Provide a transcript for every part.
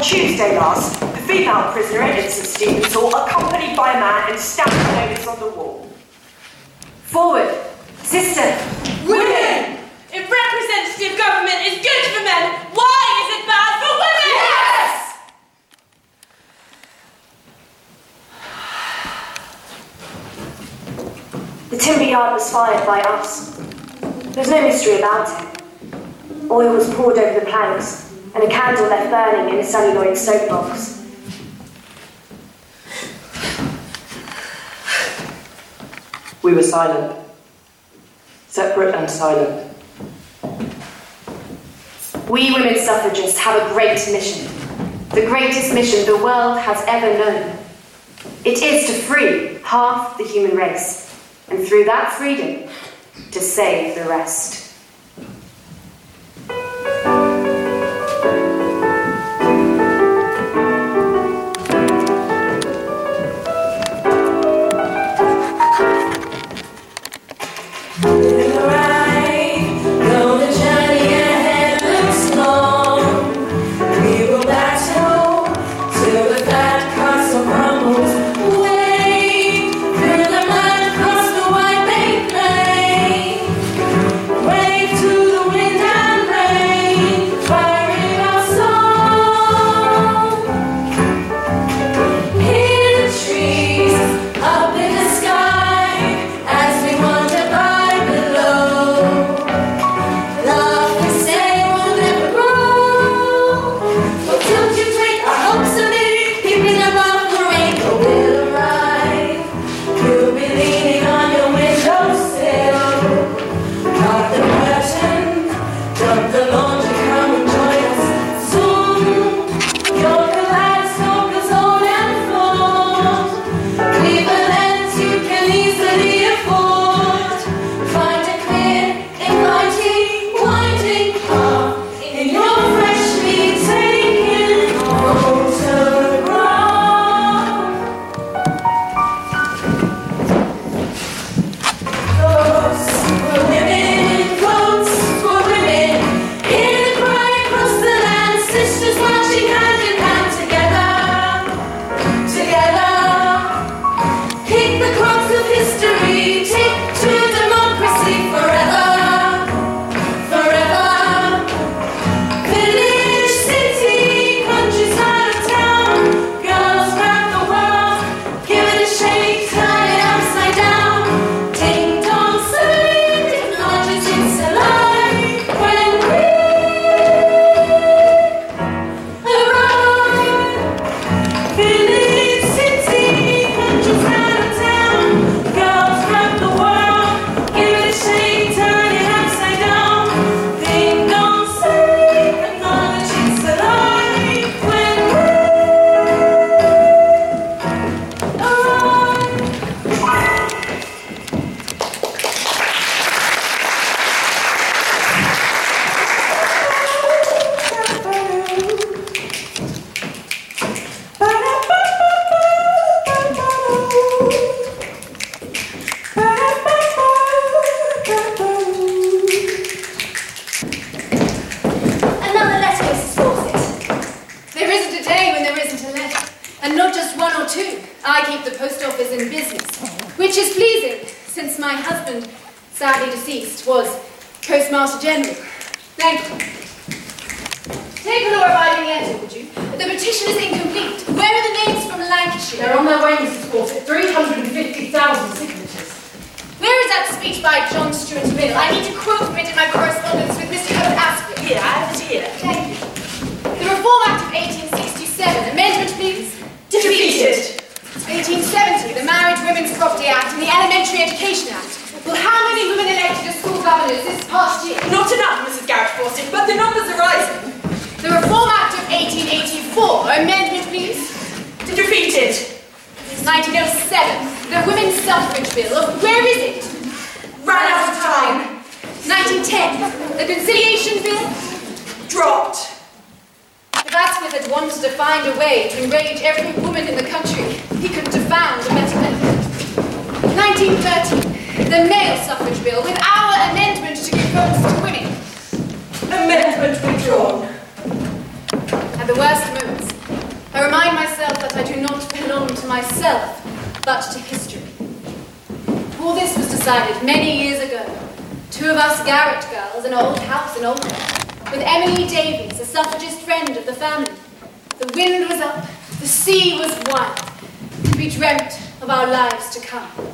On Tuesday last, the female prisoner at St Stephen's Hall, accompanied by a man and stamped notice on the wall. Forward! Sister! Women! If representative government is good for men, why is it bad for women? Yes! The timber yard was fired by us. There's no mystery about it. Oil was poured over the planks, and a candle left burning in a celluloid soapbox. We were silent, separate and silent. We women suffragists have a great mission, the greatest mission the world has ever known. It is to free half the human race, and through that freedom, to save the rest. At the worst moments, I remind myself that I do not belong to myself, but to history. All this was decided many years ago. Two of us Garrett girls, an old house in Aldeburgh, with Emily Davies, a suffragist friend of the family. The wind was up, the sea was wild, and we dreamt of our lives to come.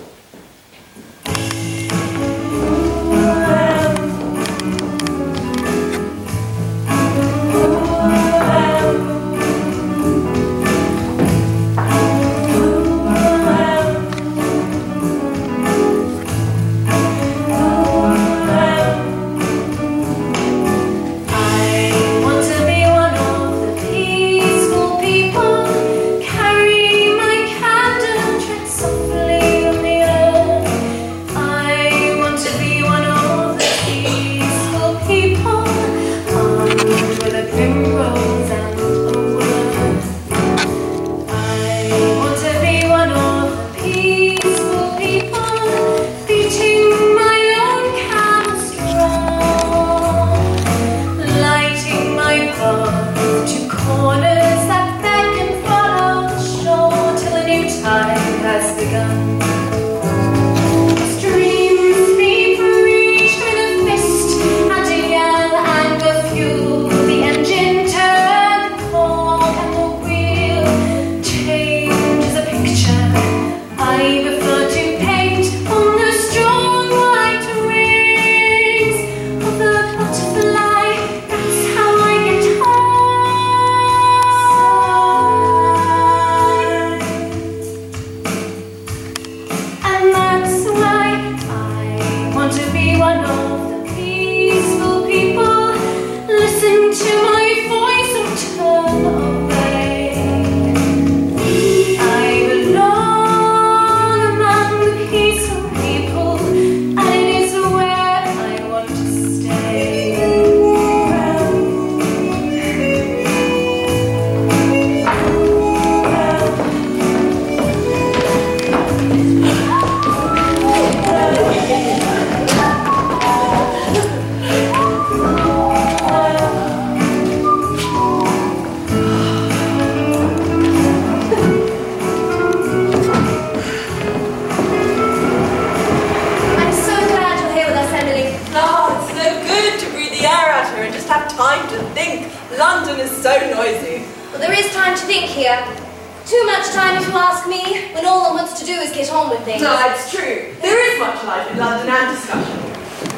Things. No, it's true. There is much life in London and discussion.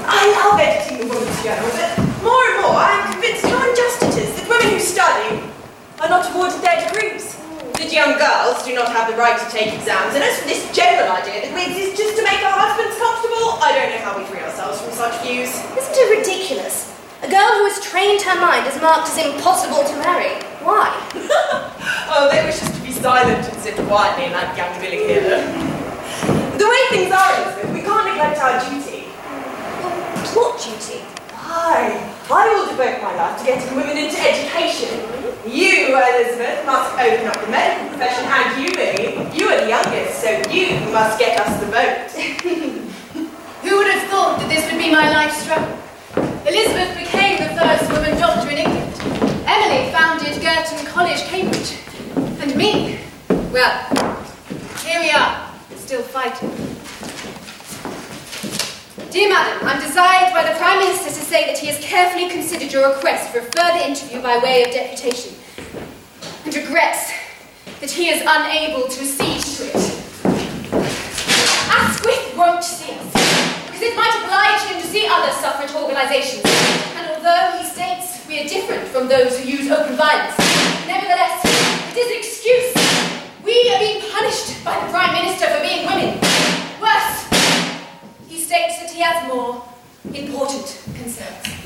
I love editing the Women's Journal, but more and more I'm convinced how unjust it is that women who study are not awarded their degrees. That young girls do not have the right to take exams, and as for this general idea that we exist just to make our husbands comfortable, I don't know how we free ourselves from such views. Isn't it ridiculous? A girl who has trained her mind is marked as impossible to marry. Why? oh, they wish us to be silent and sit quietly like young Billy here. The way things are, Elizabeth, we can't neglect our duty. What duty? Why? I will devote my life to getting women into education. You, Elizabeth, must open up the medical profession, and you, Billy, you are the youngest, so you must get us the vote. Who would have thought that this would be my life struggle? Elizabeth became the first woman doctor in England. Emily founded Girton College, Cambridge. And me, well, here we are, still fighting. Dear Madam, I'm desired by the Prime Minister to say that he has carefully considered your request for a further interview by way of deputation, and regrets that he is unable to accede to it. Asquith won't see us, because it might oblige him to see other suffrage organisations. And although he states we are different from those who use open violence, nevertheless, it is an excuse. We are being punished by the Prime Minister for being women. Worse, he states that he has more important concerns.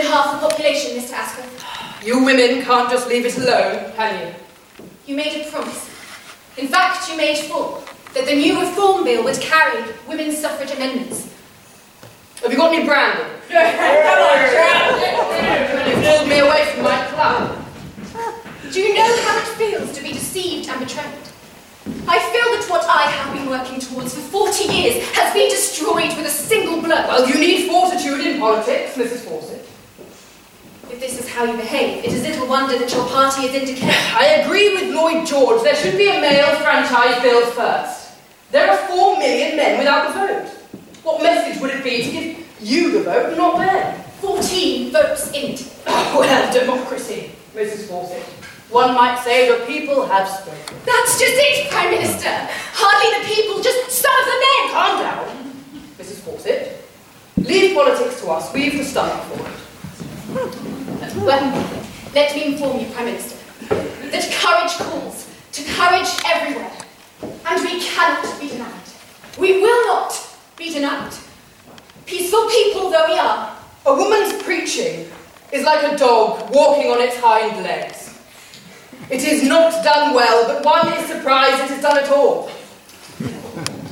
Than half the population, Mr. Asquith. You women can't just leave it alone, can you? You made a promise. In fact, you made full that the new Reform Bill would carry women's suffrage amendments. Have you got any brandy? You pulled me away from my club. Do you know how it feels to be deceived and betrayed? I feel that what I have been working towards for 40 years has been destroyed with a single blow. Well, you need fortitude in politics, Mrs. Fawcett. If this is how you behave, it is little wonder that your party is in decay. I agree with Lloyd George. There should be a male franchise bill first. There are four million men without the vote. What message would it be to give you the vote, not them? 14 votes in it. Oh, well, democracy, Mrs. Fawcett. One might say the people have spoken. That's just it, Prime Minister. Hardly the people, just some of the men. Calm down, Mrs. Fawcett. Leave politics to us. We've the stomach for it. Well, let me inform you, Prime Minister, that courage calls to courage everywhere, and we cannot be denied. We will not be denied. Peaceful people though we are, A woman's preaching is like a dog walking on its hind legs. It is not done well, but one is surprised it is done at all.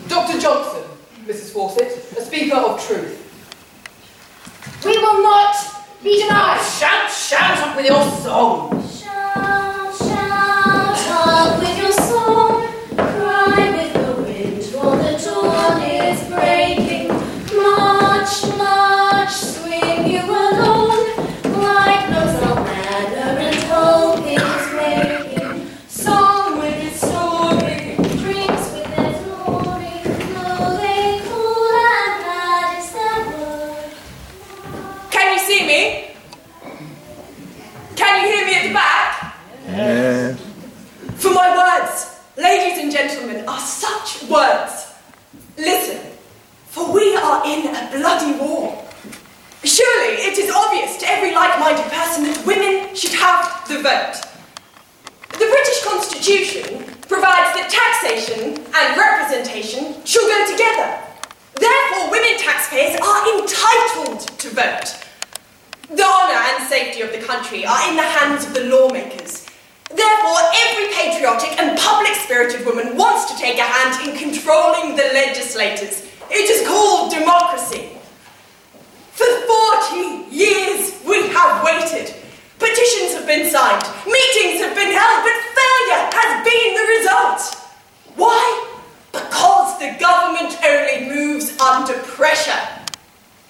Dr. Johnson, Mrs. Fawcett, a speaker of truth. we will not be denied. Shout, shout up with your song. Shout, shout words. Listen, for we are in a bloody war. Surely it is obvious to every like minded person that women should have the vote. The British Constitution provides that taxation and representation shall go together. Therefore, women taxpayers are entitled to vote. The honour and safety of the country are in the hands of the lawmakers. Therefore, every patriotic and public spirited woman wants to take a hand in controlling the legislators. It is called democracy. For 40 years we have waited. Petitions have been signed, meetings have been held, but failure has been the result. Why? Because the government only moves under pressure.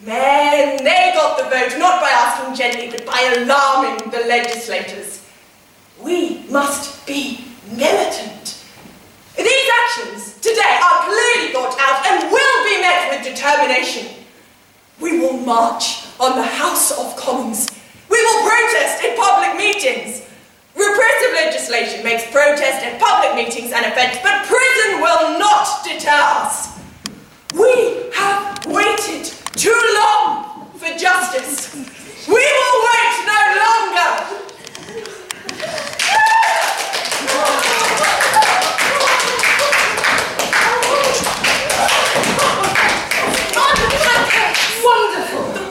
Men, they got the vote not by asking gently, but by alarming the legislators. We must be militant. These actions today are clearly thought out and will be met with determination. We will march on the House of Commons. We will protest in public meetings. Repressive legislation makes protest at public meetings an offence, but prison will not deter us. We have waited too long for justice. We will wait no longer. The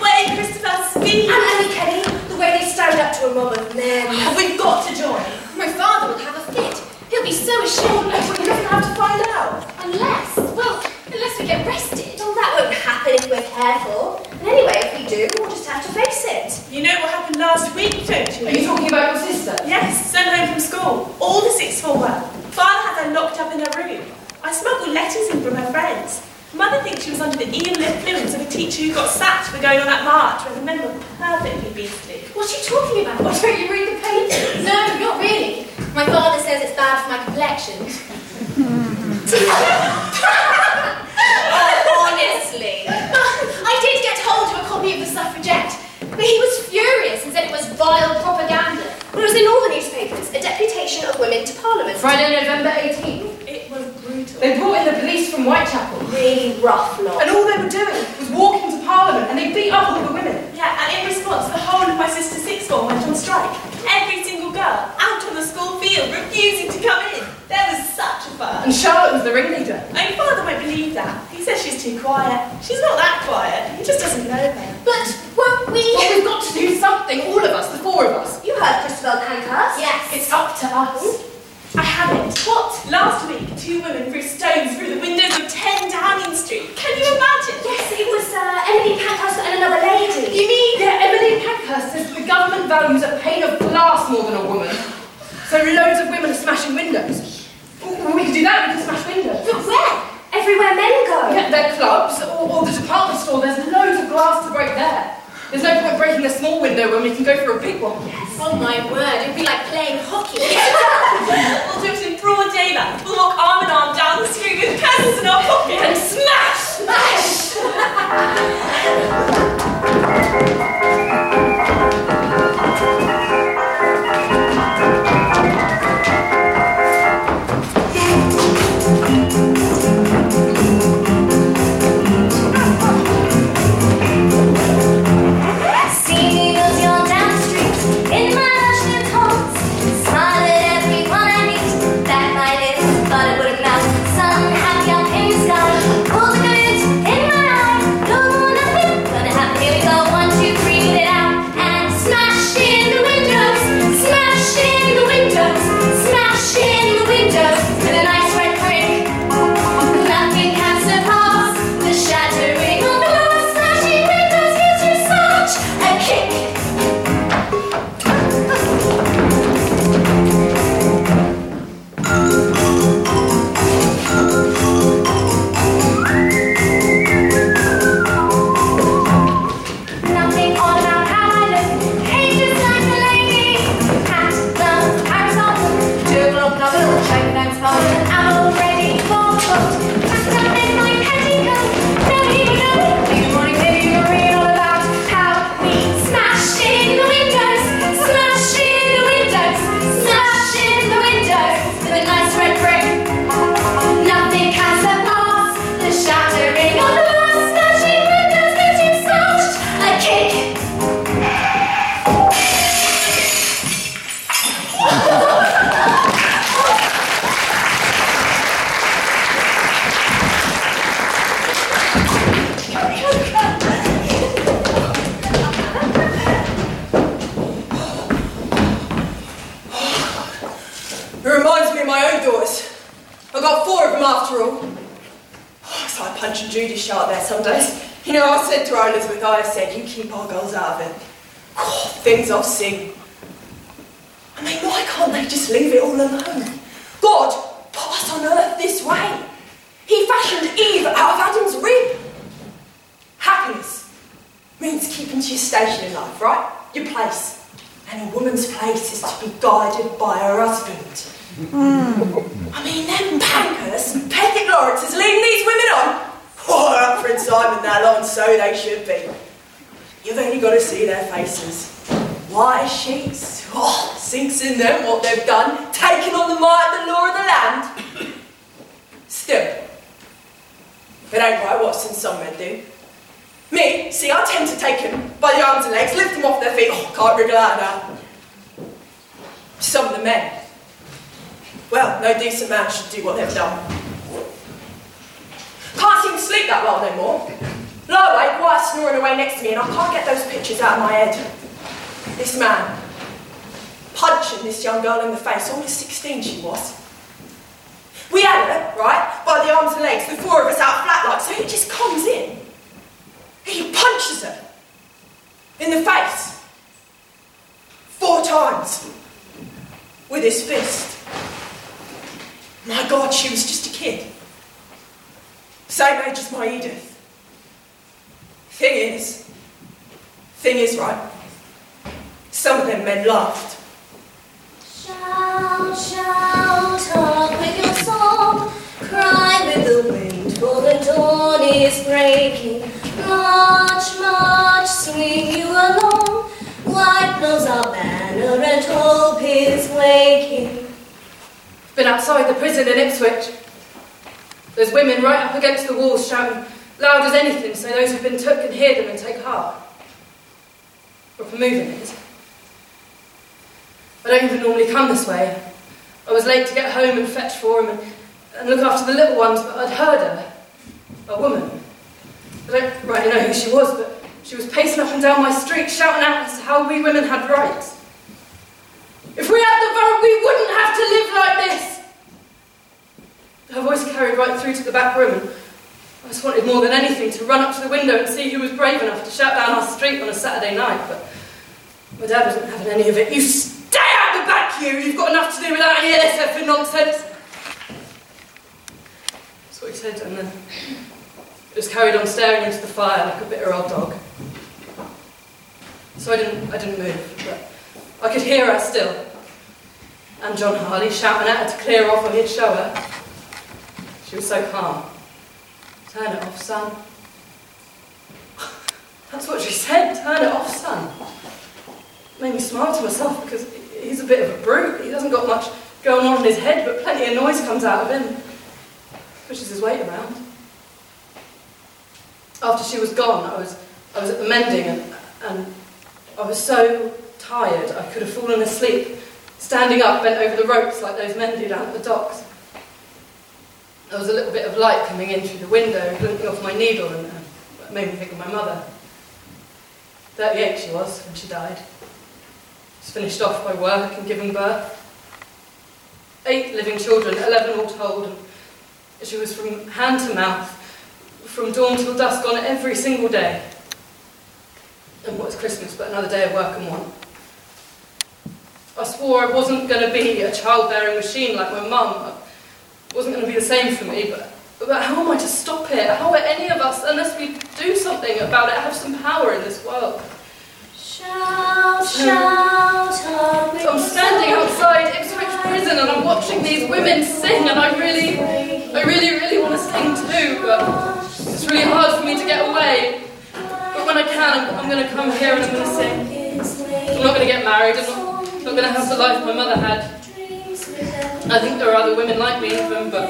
way Christabel speeds! And Annie Kenney, the way they stand up to a mob of men. Have We've got to join. My father will have a fit. He'll be so ashamed. But he doesn't have to find out. Unless, well, unless we get arrested. Well, that won't happen if we're careful. And anyway, if we do, we'll just have to face it. You know what happened last week, don't you? Are you talking about your sister? Yes, sent home from school. All the sixth form were. Father had her locked up in her room. I smuggled letters in from her friends. Mother thinks she was under the evil influence of a teacher who got sacked for going on that march where the men were perfectly beastly. What are you talking about? Why don't you read the papers? no, not really. My father says it's bad for my complexion. Honestly. I did get hold of a copy of the Suffragette, but he was furious and said it was vile propaganda. Well, it was in all the newspapers, a deputation of women to Parliament. Friday, November 18th. It was brutal. They brought in the police from Whitechapel. Really rough lot. And all they were doing was walking to Parliament and they beat up all the women. Yeah, and in response, the whole of my sister's sixth form went on strike. Every single girl out on the school field refusing to come in. There was such a fuss. And Charlotte was the ringleader. My father won't believe that. He says she's too quiet. She's not that quiet. He just doesn't know her. But won't we? Well, we've got to do something, all of us, the four of us. You heard Christabel Pankhurst? Yes. It's up to us. Hmm? I have it. What? Last week, two women threw stones through the windows of 10 Downing Street. Can you imagine? Yes, it was uh, Emmeline Pankhurst and another lady. You mean? Yeah, Emmeline Pankhurst says the government values a pane of glass more than a woman. So loads of women are smashing windows. Well, we could do that, we could smash windows. But where? Everywhere men go. Yeah, their clubs or, or the department store, there's loads of glass to break there. There's no point breaking a small window when we can go for a big one. Yes. Oh my word, it'd be like playing hockey. Like punching Judy sharp there some days. You know, I said to her, Elizabeth, I said, you keep our girls out of it. Things I've seen. I mean, why can't they just leave it all alone? God put us on earth this way. He fashioned Eve out of Adam's rib. Happiness means keeping to your station in life, right? Your place. And a woman's place is to be guided by her husband. Mm. I mean, them Pankhursts and lawrence is leading these women on. Oh, up Prince Simon that long, so they should be. You've only got to see their faces. White sheets. Oh, sinks in them what they've done, taking on the might and the law of the land. Still, it ain't right what some men do. Me, see, I tend to take them by the arms and legs, lift them off their feet. Oh, can't wriggle out now. Some of the men. Well, no decent man should do what they've done. Can't seem to sleep that well no more. Awake, quiet snoring away next to me, and I can't get those pictures out of my head. This man punching this young girl in the face, only 16 she was. We had her, right, by the arms and legs, the four of us out flat like, so he just comes in. He punches her in the face four times with his fist. My God, she was just a kid. Same age as my Edith. Thing is, thing is, right, some of them men laughed. Shout, shout, talk with your song, cry with the wind, for the dawn is breaking. March, march, swing you along, white blows our banner and hope is waking. Been outside the prison in Ipswich. There's women right up against the walls shouting loud as anything so those who've been took can hear them and take heart. Or for moving it. I don't even normally come this way. I was late to get home and fetch for him and, and look after the little ones, but I'd heard her. A woman. I don't rightly know who she was, but she was pacing up and down my street shouting out as to how we women had rights. If we had the vote, we wouldn't have to live like this. Her voice carried right through to the back room I just wanted more than anything to run up to the window and see who was brave enough to shout down our street on a Saturday night, but my dad wasn't having any of it. You stay out the back, you! You've got enough to do without any of this effing nonsense! That's what he said, and then just carried on staring into the fire like a bitter old dog. So I didn't, I didn't move, but I could hear her still. And John Harley shouting at her to clear off or he'd show her. She was so calm. Turn it off, son. That's what she said, turn it off, son. Made me smile to myself because he's a bit of a brute. He hasn't got much going on in his head, but plenty of noise comes out of him. Pushes his weight around. After she was gone, I was, I was at the mending and, and I was so tired I could have fallen asleep, standing up bent over the ropes like those men do down at the docks. There was a little bit of light coming in through the window, blinking off my needle, and uh, it made me think of my mother. 38 she was when she died. She's finished off by work and giving birth. Eight living children, 11 all told, and she was from hand to mouth, from dawn till dusk on every single day. And what's Christmas but another day of work and want? I swore I wasn't going to be a childbearing machine like my mum. It wasn't going to be the same for me, but, but how am I to stop it? How are any of us, unless we do something about it, have some power in this world? Shout, hmm. shout, So I'm standing outside Ipswich prison and I'm watching these women sing and I really, I really, really want to sing too, but it's really hard for me to get away. But when I can, I'm, I'm going to come here and I'm going to sing. I'm not going to get married, I'm not, going to have the life my mother had. I think there are other women like me even, but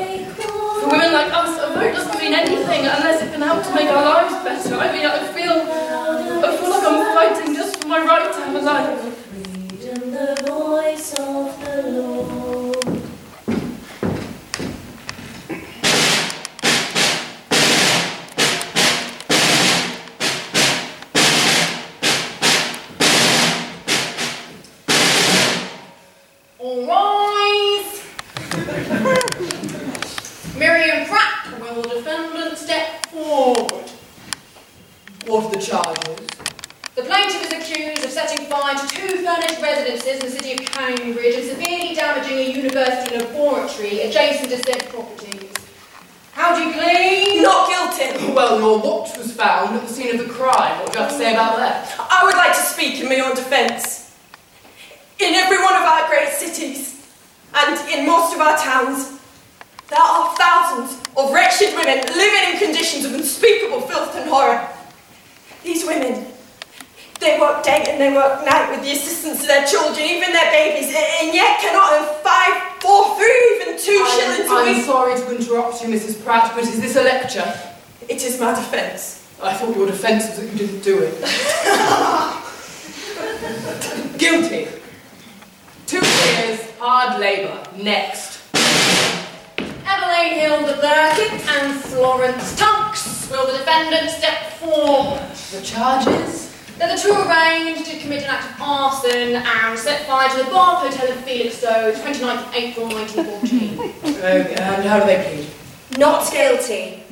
for women like us, a vote doesn't mean anything unless it can help to make our lives better. I mean, I feel, I feel like I'm fighting just for my right to have a life. What are the charges? The plaintiff is accused of setting fire to two furnished residences in the city of Cambridge and severely damaging a university laboratory adjacent to said properties. How do you plead? Not guilty. Well, your watch was found at the scene of the crime. What do you have to say about that? I would like to speak in my own defence. In every one of our great cities, and in most of our towns, there are thousands of wretched women living in conditions of unspeakable filth and horror. These women, they work day and they work night with the assistance of their children, even their babies, and yet cannot earn five, four, three, even two shillings a I'm week. sorry to interrupt you, Mrs. Pratt, but is this a lecture? It is my defence. I thought your defence was that you didn't do it. Guilty. Two years, hard labour. Next. Evelyn Hilda Burkitt and Florence Tunks. Will the defendant step forward? The charges? That the two arranged to commit an act of arson and set fire to the Bath Hotel in Felixstowe, 29th April 1914. Okay, and how do they plead? Not guilty.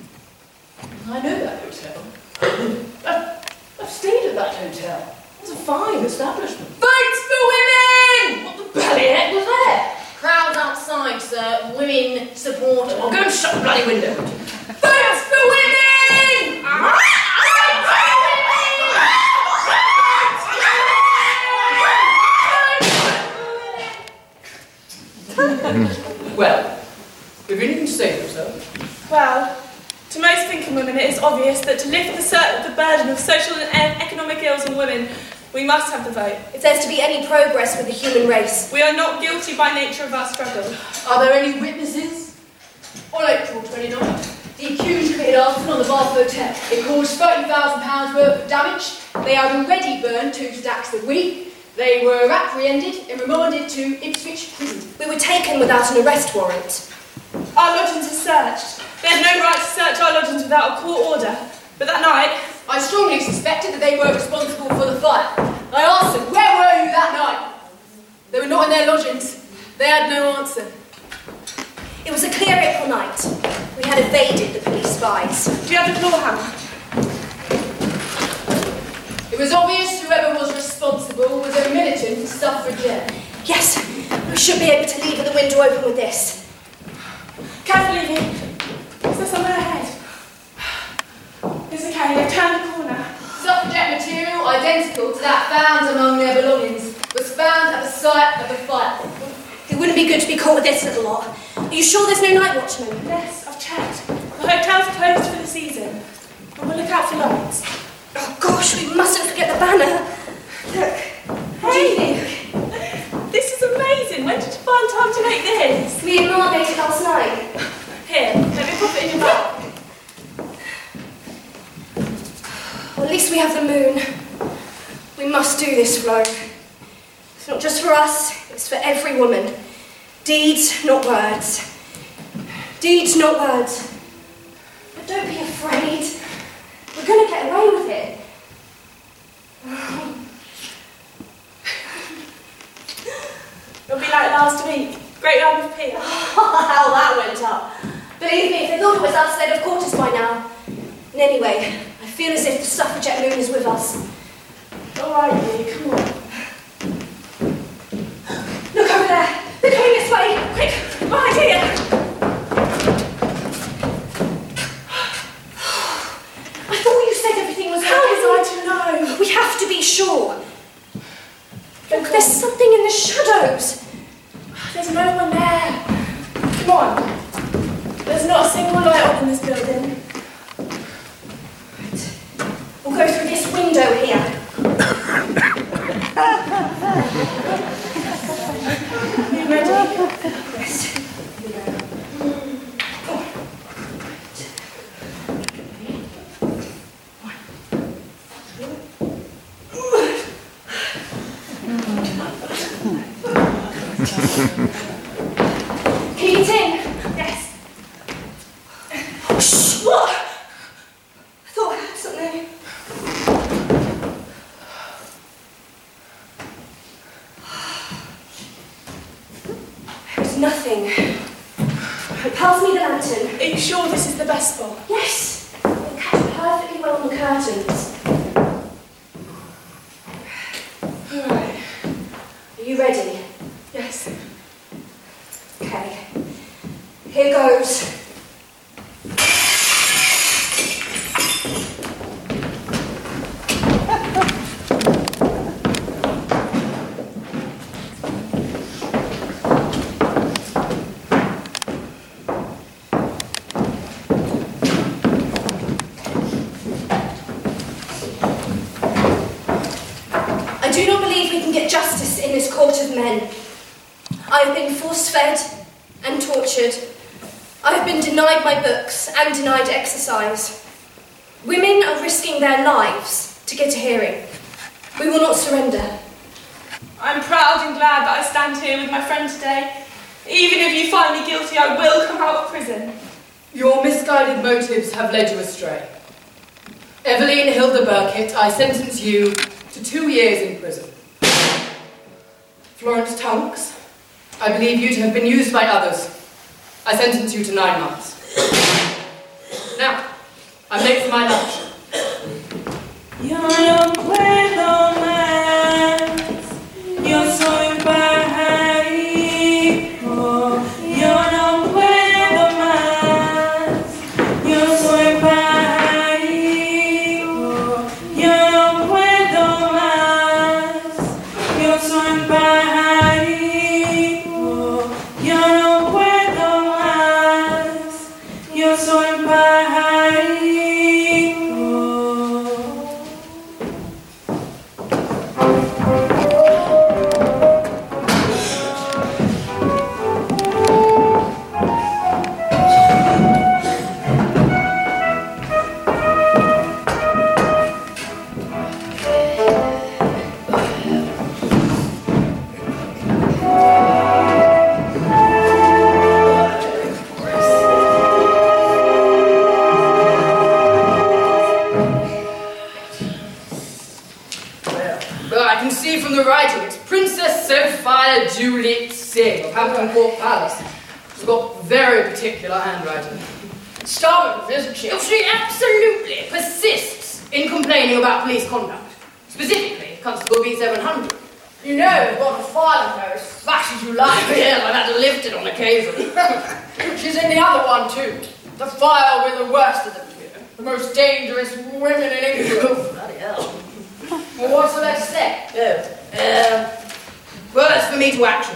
I know that hotel. I've, I've stayed at that hotel. It's a fine establishment. Votes for women! What the bloody heck was that? Crowds outside, sir. Women support. Well, go and shut the bloody window. Votes for women! Ah! Well, if you anything to say for yourself. Well, to most thinking women, it is obvious that to lift the, cer- the burden of social and economic ills on women, we must have the vote. If there's to be any progress with the human race, We are not guilty by nature of our struggle. Are there any witnesses? On April 29th, the accused committed arson on the Bath Hotel. It caused £30,000 worth of damage. They had already burned two stacks of wheat. They were apprehended and remanded to Ipswich Prison. we were taken without an arrest warrant. Our lodgings are searched. They had no right to search our lodgings without a court order. But that night, I strongly suspected that they were responsible for the fire. I asked them, where were you that night? They were not in their lodgings. They had no answer. It was a clear April night. we had evaded the police spies. Do you have the claw hammer? It was obvious whoever was responsible was a militant suffragette. Yes, we should be able to leave the window open with this. Careful, Evie. Is there someone ahead? It's okay, they've turned the corner. Suffragette material identical to that found among their belongings was found at the site of the fire. It wouldn't be good to be caught with this little lot. Are you sure there's no night watchman? Yes, I've checked. The hotel's closed for the season. And we'll look out for lights. Oh gosh, we mustn't forget the banner. Look. Do? This is amazing. When did you find time to make this? Me and Mark made it last night. Here, let me pop it in your bag. Well, at least we have the moon. We must do this, Flo. It's not just for us, it's for every woman. Deeds, not words. Deeds, not words. But don't be afraid. We're going to get away with it. It'll be like last week. Great Yarmouth Pier. How that went up. Believe me, if they thought it was us, they'd have caught us by now. And anyway, I feel as if the suffragette moon is with us. All right, Lee, come on. Look over there. They're coming this way. Quick, right here. I thought you said everything was How okay. was I to know? We have to be sure. Look, there's something in the shadows. There's no one there. Come on. There's not a single light on in this building. We'll go through this window here. You ready? Yes. Can you get in? Yes. Shh! What? I thought I heard something. There's nothing. Pass me the lantern. Are you sure this is the best spot? Yes, it'll catch perfectly well on the curtains. Alright. Are you ready? Yes. Okay. Here goes. I do not believe we can get justice in this court of men. I have been force fed and tortured. I have been denied my books and denied exercise. Women are risking their lives to get a hearing. We will not surrender. I'm proud and glad that I stand here with my friend today. Even if you find me guilty, I will come out of prison. Your misguided motives have led you astray. Evelyn Hilda Burkitt, I sentence you to two years in prison. Florence Tunks, I believe you to have been used by others. I sentence you to nine months. Late for my lunch. Of Court Palace. She's got very particular handwriting. Stubborn, isn't she? Oh, she absolutely persists in complaining about police conduct. Specifically, Constable B700. You know, you've got a file her as fast as you like. yes, I've had to lift it on occasion. She's in the other one, too. The file with the worst of them here. The most dangerous women in England. Oh, bloody hell. Well, what's there to say? Oh, uh, words for me to action.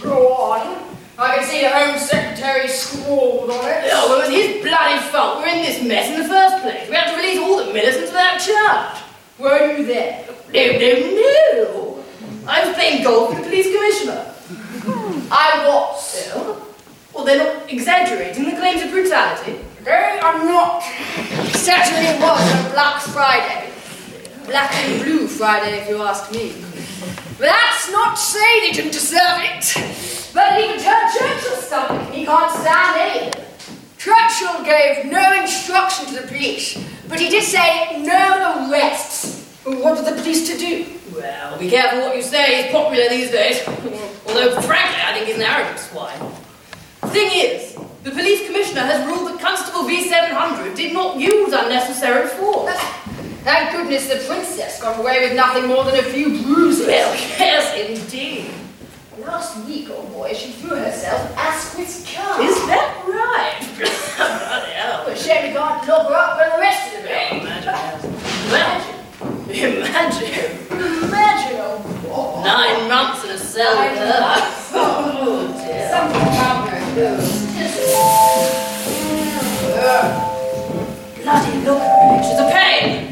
Go on. I can see the Home Secretary scrawled on it. Oh, well, it was his bloody fault we're in this mess in the first place. We had to release all the militants without charge. Were you there? No, no, no. I was playing golf with the police commissioner. I was. Well, they're not exaggerating the claims of brutality. They are not. Certainly it was on Black Friday. Black and blue Friday, if you ask me. That's not to say they didn't deserve it. But even Churchill's stomach, he can't stand anything. Churchill gave no instruction to the police, but he did say no arrests. What were the police to do? Well, be careful what you say. He's popular these days. Although, frankly, I think he's an arrogant swine. The thing is, the police commissioner has ruled that Constable V700 did not use unnecessary force. Thank goodness the princess got away with nothing more than a few bruises. Well, yes, indeed. Last week, old boy, she threw herself at Asquith's car. Is that right? Bloody hell. Well, shame we can't lock her up for the rest of the day. Imagine. Imagine. Imagine. Imagine, old boy. Nine months in a cell with her. Oh, dear. Something about her. Oh, Bloody look. She's a pain.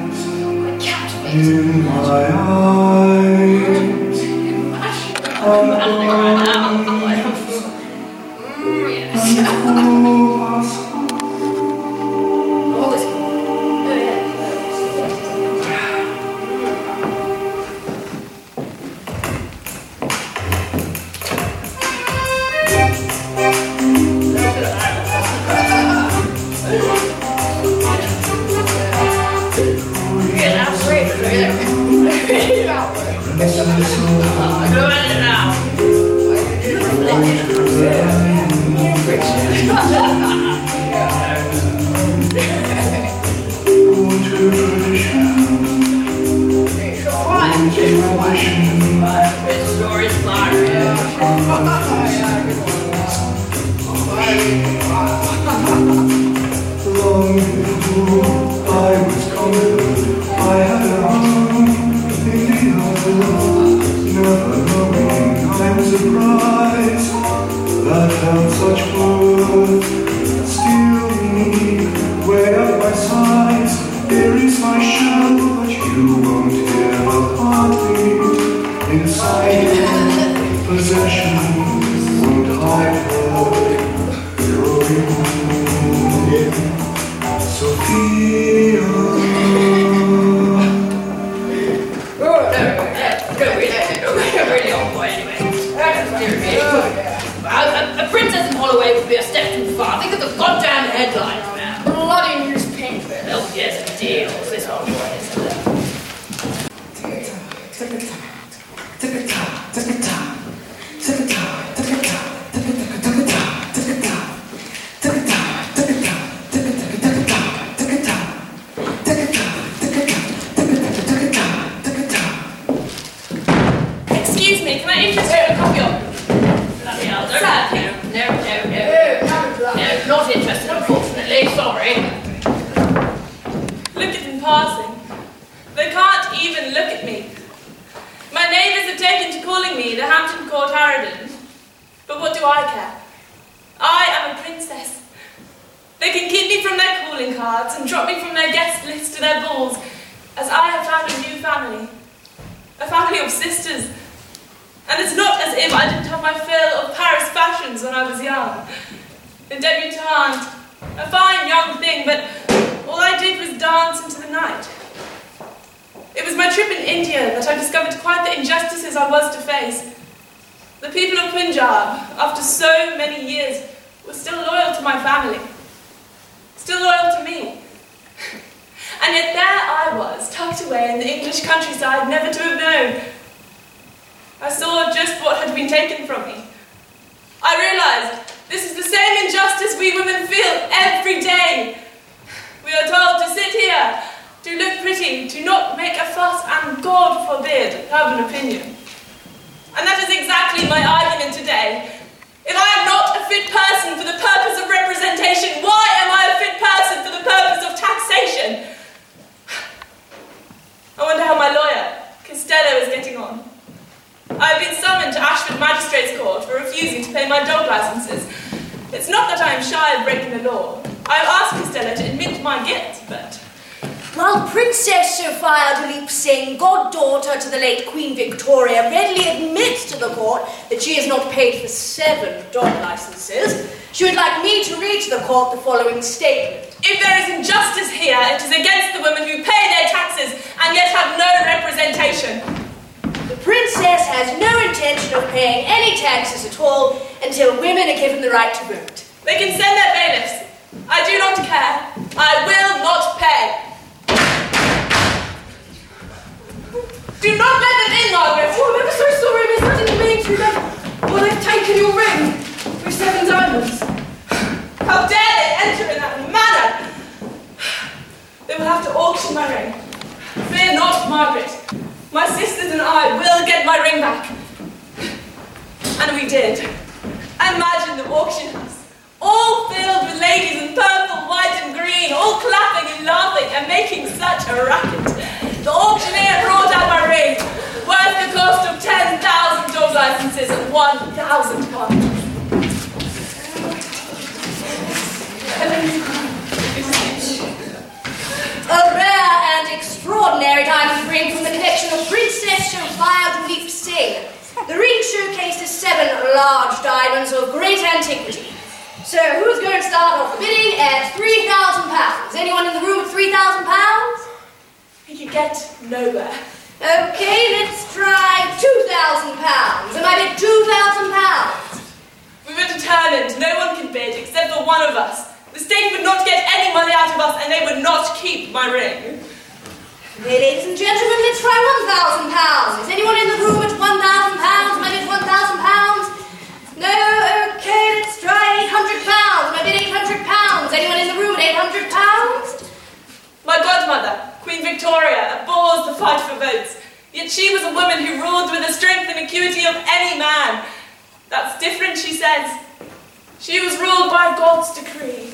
In my eyes, in my eyes. I'm Long injustices I was to face. The people of Punjab, after so many years, were still loyal to my family, still loyal to me. And yet there I was, tucked away in the English countryside, never to have known. I saw just what had been taken from me. I realized this is the same injustice we women feel every day. We are told to sit here, to look pretty, do not make a fuss, and God forbid, have an opinion. And that is exactly my argument today. If I am not a fit person for the purpose of representation, why am I a fit person for the purpose of taxation? I wonder how my lawyer, Costello, is getting on. I have been summoned to Ashford Magistrates Court for refusing to pay my dog licenses. It's not that I am shy of breaking the law. I have asked Costello to admit my guilt, but While Princess Sophia Duleep Singh, goddaughter to the late Queen Victoria, readily admits to the court that she has not paid for seven dog licenses, she would like me to read to the court the following statement. if there is injustice here, it is against the women who pay their taxes and yet have no representation. The princess has no intention of paying any taxes at all until women are given the right to vote. They can send their bailiffs. I do not care. I will not pay. Do not let them in, Margaret. Oh, I'm ever so sorry, miss. I didn't mean to. They've, well, they've taken your ring with seven diamonds. How dare they enter in that manner? They will have to auction my ring. Fear not, Margaret. My sisters and I will get my ring back. And we did. Imagine the auction house, all filled with ladies in purple, white, and green, all clapping and laughing and making such a racket. The auctioneer brought out my ring, worth the cost of 10,000 dog licenses and 1,000 pounds. A rare and extraordinary diamond ring from the collection of Princess Sophia Duleep Singh. The ring showcases seven large diamonds of great antiquity. So, who's going to start off bidding at £3,000? Anyone in the room at £3,000? He could get nowhere. Okay, let's try £2,000. Am I bid £2,000? We were determined no one could bid except for one of us. The state would not get any money out of us and they would not keep my ring. Okay, ladies and gentlemen, let's try £1,000. Is anyone in the room at 800 pounds. My bid 800 pounds? Anyone in the room at 800 pounds? My godmother, Queen Victoria, abhors the fight for votes. Yet she was a woman who ruled with the strength and acuity of any man. That's different, she says. She was ruled by God's decree.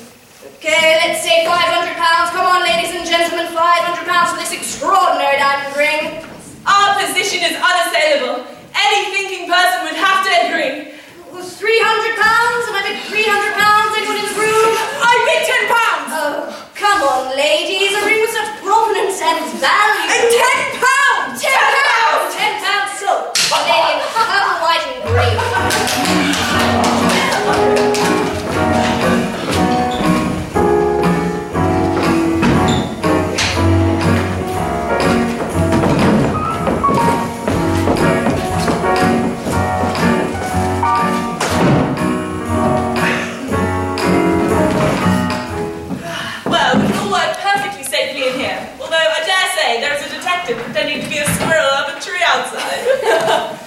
Okay, let's say 500 pounds. Come on, ladies and gentlemen, 500 pounds for this extraordinary diamond ring. Our position is unassailable. Any thinking person would have to agree. It was £300. Am I bid £300? Anyone in the room? I bid ten pounds! Oh, come on, ladies. A ring with such provenance and value. And ten pounds! Ten pounds! Ten pounds silk. A lady in purple, white, and outside.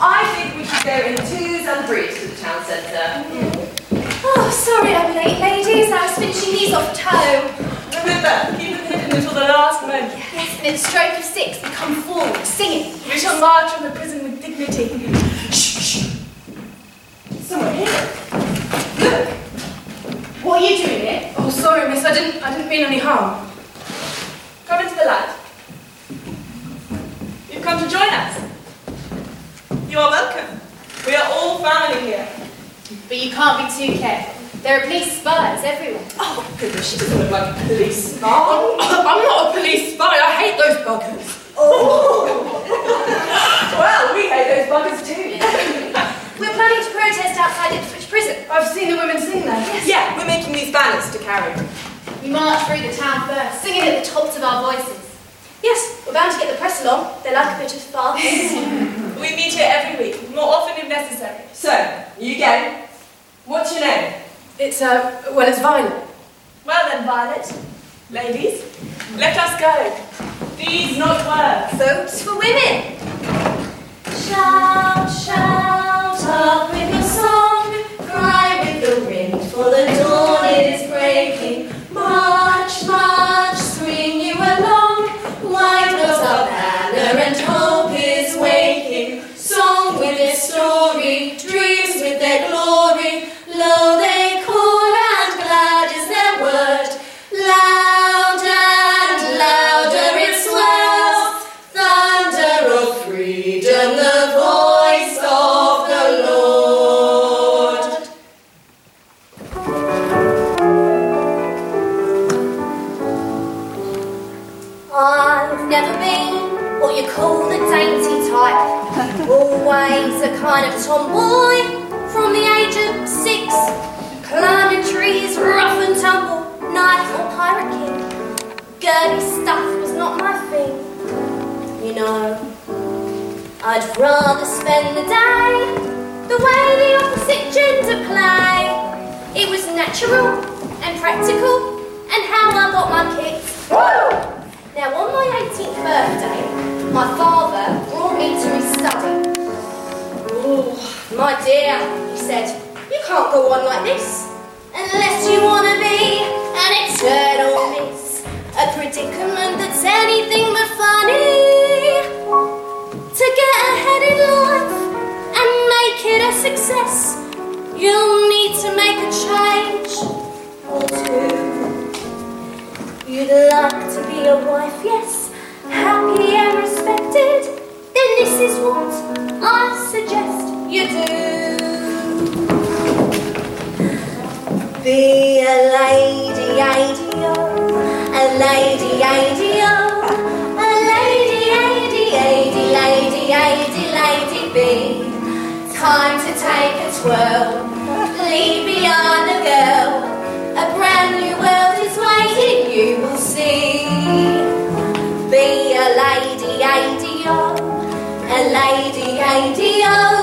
I think we should go in twos and threes to the town centre. Oh, sorry I'm late, ladies. I was finishing these off toe. Remember, keep them hidden until the last moment. Yes, and at the stroke of six, we come forward, singing. We shall march from the prison with dignity. Shh. Someone here. Look! What are you doing here? Oh, sorry, miss. I didn't. I didn't mean any harm. Come into the light. You've come to join us. You are welcome. We are all family here. But you can't be too careful. There are police spies everywhere. Oh, goodness, she doesn't look like a police spy. I'm not a police spy. I hate those buggers. Oh. well, we hate those buggers too. We're planning to protest outside Ipswich Prison. I've seen the women sing there. Yes. Yeah, we're making these banners to carry. We march through the town first, singing at the tops of our voices. Yes, we're bound to get the press along. They like a bit of fun. We meet here every week, more often if necessary. So, you game? What's your name? It's, uh, well, it's Violet. Well then, Violet, ladies, let us go. These not words. Votes for women. Shout, shout story, dreams with their glory, low they call and glad is their word. Loud and louder it swells, thunder of freedom, the voice of the Lord. I've never been what you call the dainty. Always a kind of tomboy from the age of six. Climbing trees, rough and tumble, knife or pirate king. Girly stuff was not my thing. You know, I'd rather spend the day the way the opposite gender play. It was natural and practical, and how I got my kicks. Now, on my 18th birthday, my father brought me to his study. Oh, my dear, he said, you can't go on like this unless you want to be an eternal miss. A predicament that's anything but funny. To get ahead in life and make it a success, you'll need to make a change or two. You'd like to be a wife, yes, happy and respected. Then this is what I suggest you do. Be a lady, ideo, a lady, ideo, a lady, lady, lady, lady, lady, lady, be. Time to take a twirl, leave behind the girl. A lady, ideo,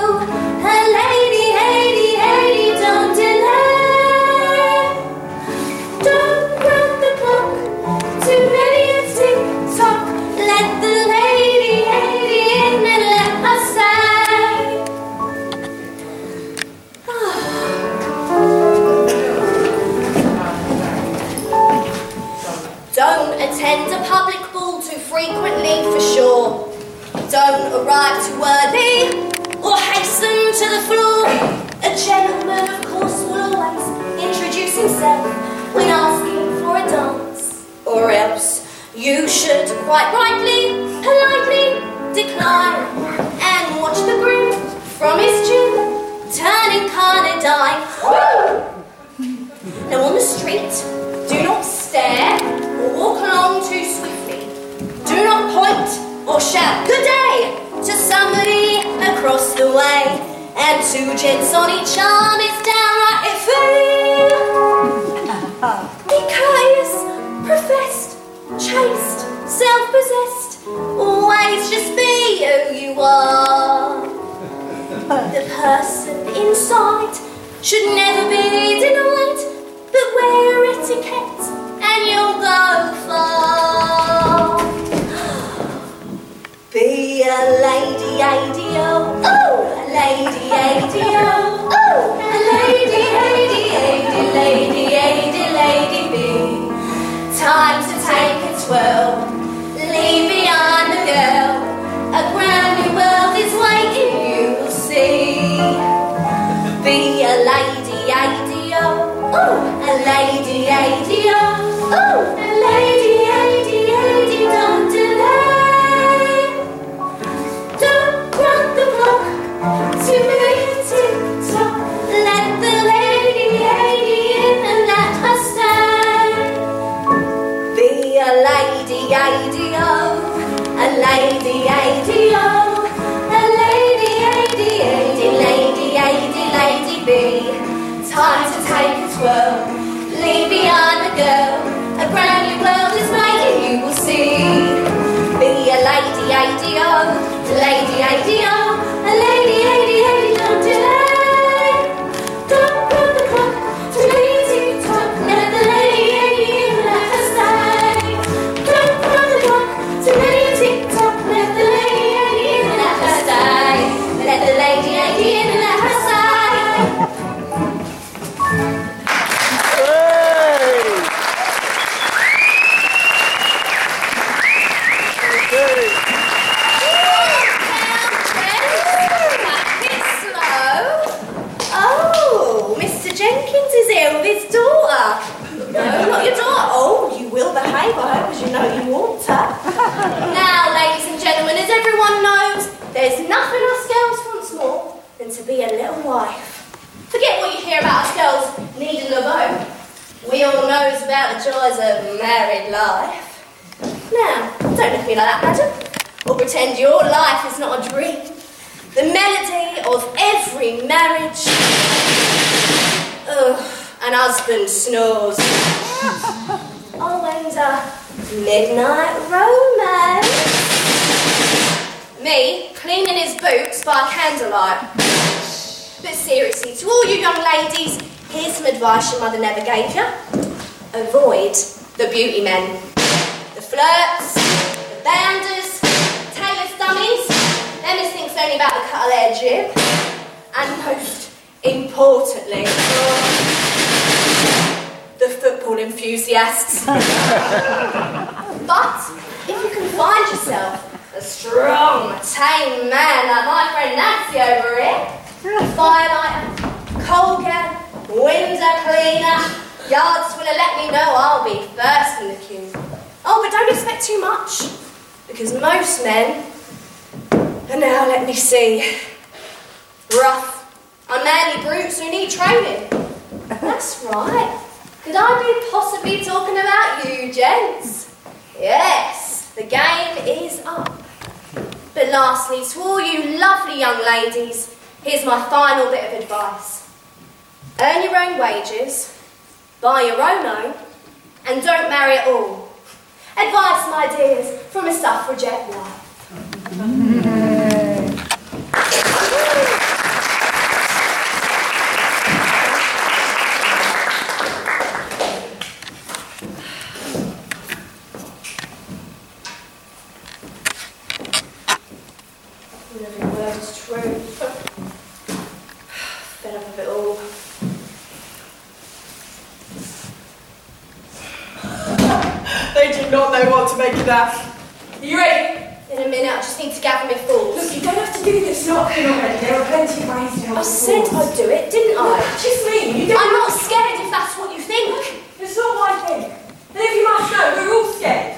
what to make of that. Are you ready? In a minute, I just need to gather my thoughts. Look, you don't have to do this knocking already. There are plenty of ways to help I the said cause. I'd do it, didn't I? Just me. You don't I'm not scared if that's what you think. It's not my thing. And if you must know, we're all scared.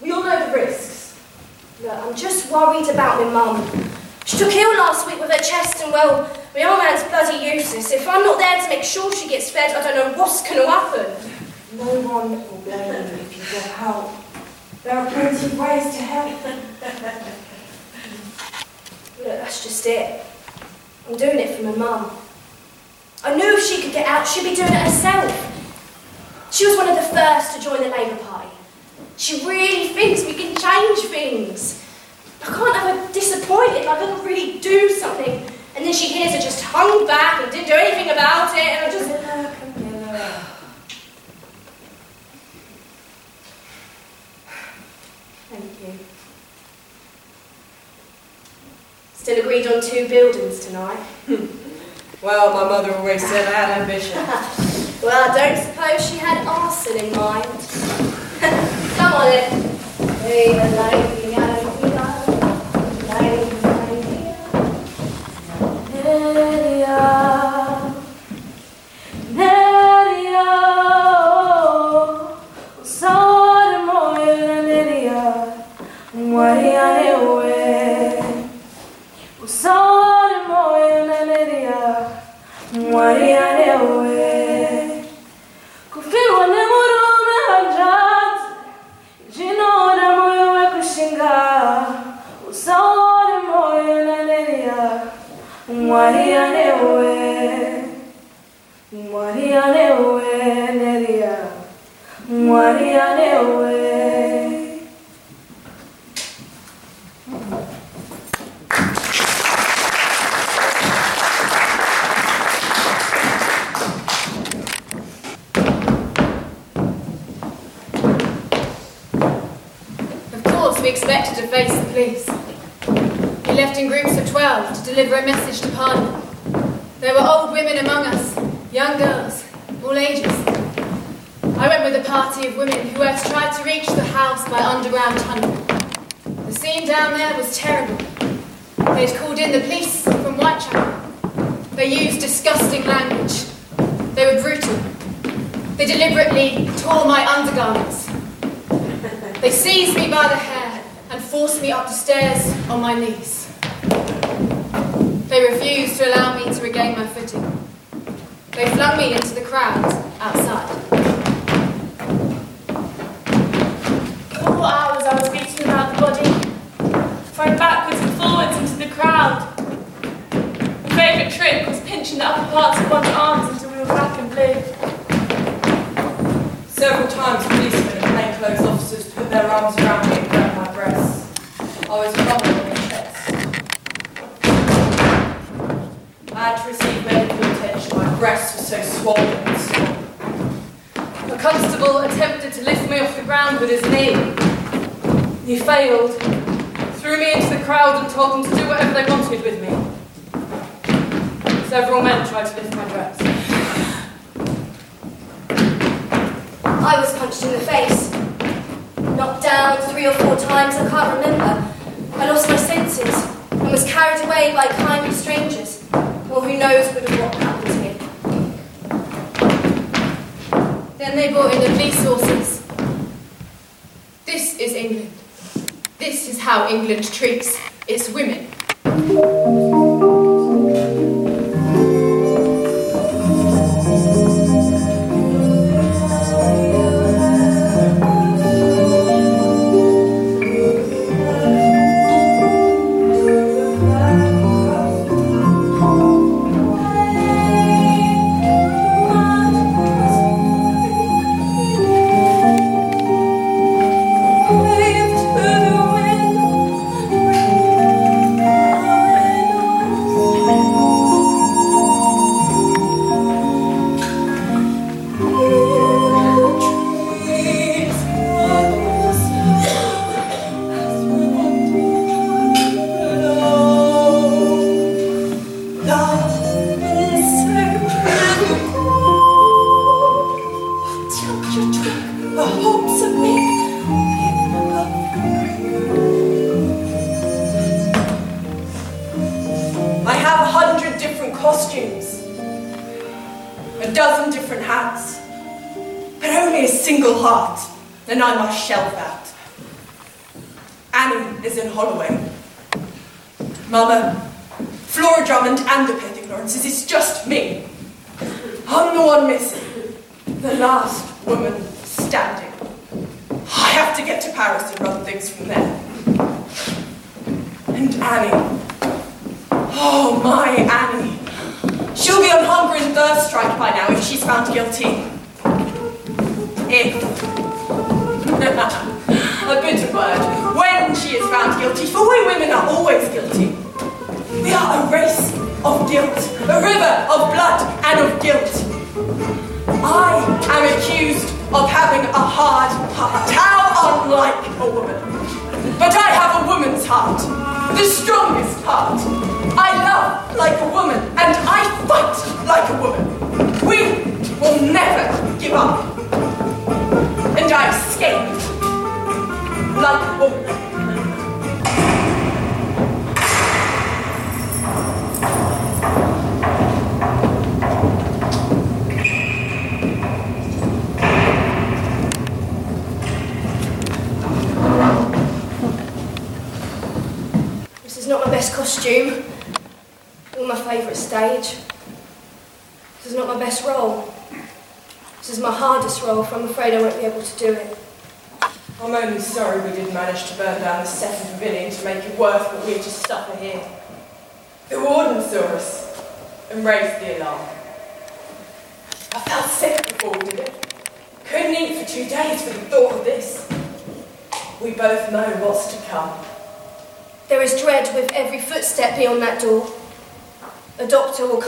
We all know the risks. Look, I'm just worried about my mum. She took ill last week with her chest, and well, my old man's bloody useless. If I'm not there to make sure she gets fed, I don't know what's going to happen. No one will blame you if you get help. There are plenty of ways to help. Look, that's just it. I'm doing it for my mum. I knew if she could get out, she'd be doing it herself. She was one of the first to join the Labour Party. She really thinks we can change things. I can't have her disappointed, like I didn't really do something. And then she hears I just hung back and didn't do anything about it, and I just. Thank you. Still agreed on two buildings tonight. Well, always said expected to face the police. We left in groups of 12 to deliver a message to Parliament. There were old women among us, young girls, all ages. I went with a party of women who had tried to reach the house by underground tunnel. The scene down there was terrible. They'd called in the police from Whitechapel. They used disgusting language. They were brutal. They deliberately tore my undergarments. They seized me by the hair forced me up the stairs on my knees. They refused to allow me to regain my footing. They flung me into the crowd outside. For hours I was beaten about the body, thrown backwards and forwards into the crowd. My favourite trick was pinching the upper parts of one's arms until we were black and blue. Several times policemen and plainclothes officers put their arms around me and grabbed my breasts. Oh, I was pummeled on the chest. I had to receive medical attention. My breasts were so swollen and sore. A constable attempted to lift me off the ground with his knee. He failed, threw me into the crowd and told them to do whatever they wanted with me. Several men tried to lift my dress. I was punched in the face. Knocked down three or four times, I can't remember. I lost my senses and was carried away by kindly strangers. Or who knows would have what happened to me. Then they brought in the police forces. This is England. This is how England treats its women.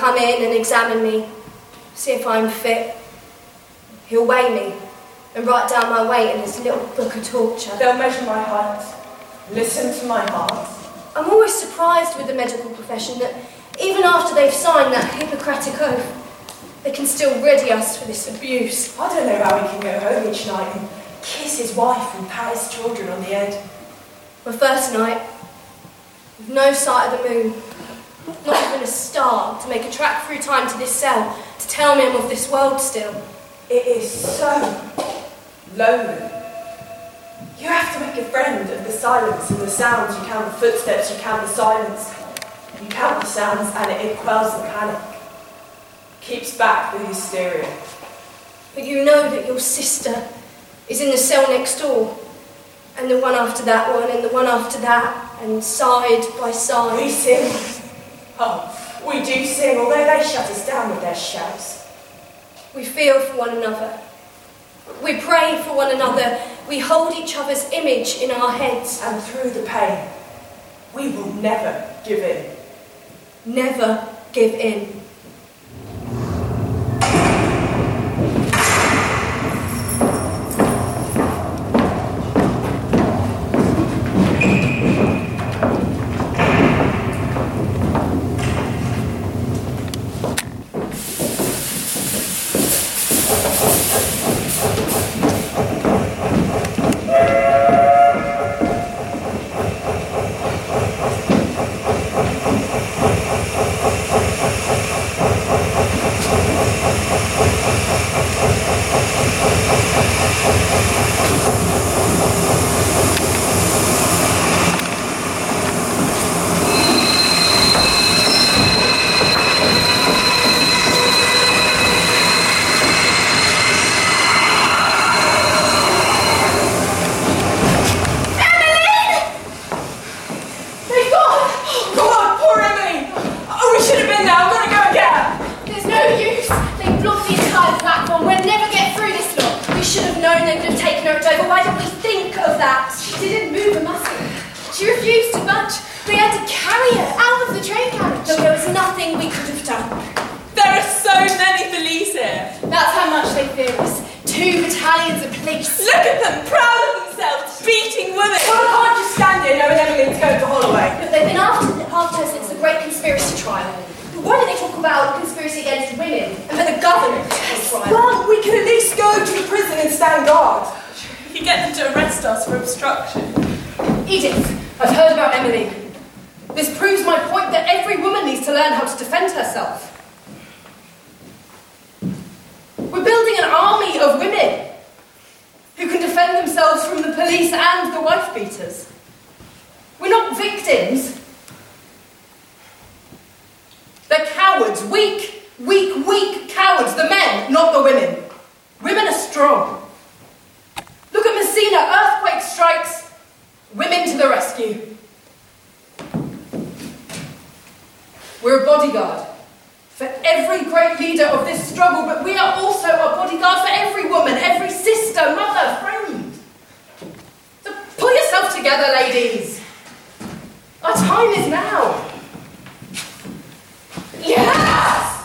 Come in and examine me, see if I'm fit. He'll weigh me and write down my weight in his little book of torture. They'll measure my height, listen to my heart. I'm always surprised with the medical profession that even after they've signed that Hippocratic oath, they can still ready us for this abuse. I don't know how he can go home each night and kiss his wife and pat his children on the head. My first night, with no sight of the moon, not even a star to make a track through time to this cell to tell me I'm of this world still. It is so lonely. You have to make a friend of the silence and the sounds. You count the footsteps, you count the silence. You count the sounds and it, quells the panic. Keeps back the hysteria. But you know that your sister is in the cell next door, and the one after that one, and the one after that, and side by side. We sing. Oh, we do sing, although they shut us down with their shouts. We feel for one another. We pray for one another. We hold each other's image in our heads. And through the pain, we will never give in. Never give in. They've gone! Oh, God, poor Emily! Oh, we should have been there. I'm going to go and get her. There's no use. They blocked the entire platform. We'll never get through this lot. We should have known they would have taken her over. Why didn't we think of that? She didn't move a muscle. She refused to budge. We had to carry her out of the train carriage. No, there was nothing we could have done. There are so many police here. That's how much they fear us. Two battalions of police. Look at them, proud of themselves, beating women. Well, I can't just stand here knowing Emily's going to Holloway. But they've been after, after her since the Great Conspiracy Trial. Why don't they talk about conspiracy against women and for the government trial? Well, we can at least go to the prison and stand guard. You get them to arrest us for obstruction. Edith, I've heard about Emily. This proves my point that every woman needs to learn how to defend herself. We're building an army of women who can defend themselves from the police and the wife beaters. We're not victims. They're cowards, weak, weak, weak cowards. The men, not the women. Women are strong. Look at Messina, earthquake strikes, women to the rescue. We're a bodyguard for every great leader of this struggle, but we are also a bodyguard for every woman, every sister, mother, friend. So pull yourself together, ladies. Our time is now. Yes!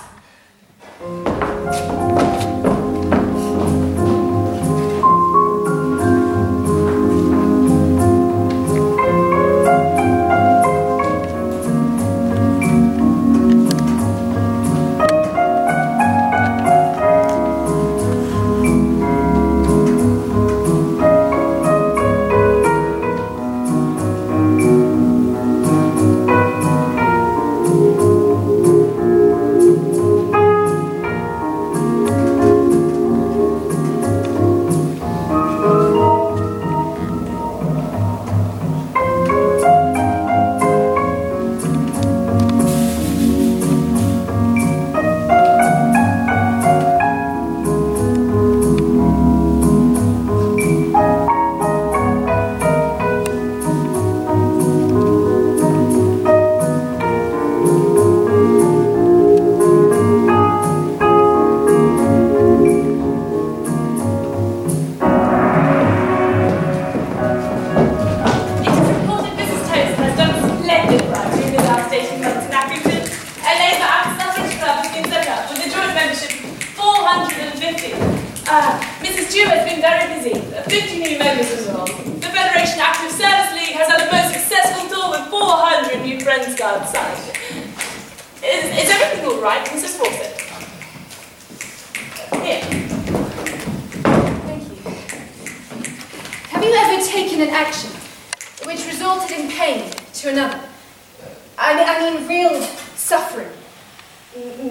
Very busy. Uh, 50 new members as well. The Federation Active Service League has had a most successful tour with 400 new Friends Guards signed. Is, is everything all right, Mrs. Fawcett? Here. Thank you. Have you ever taken an action which resulted in pain to another? I mean, I mean real suffering.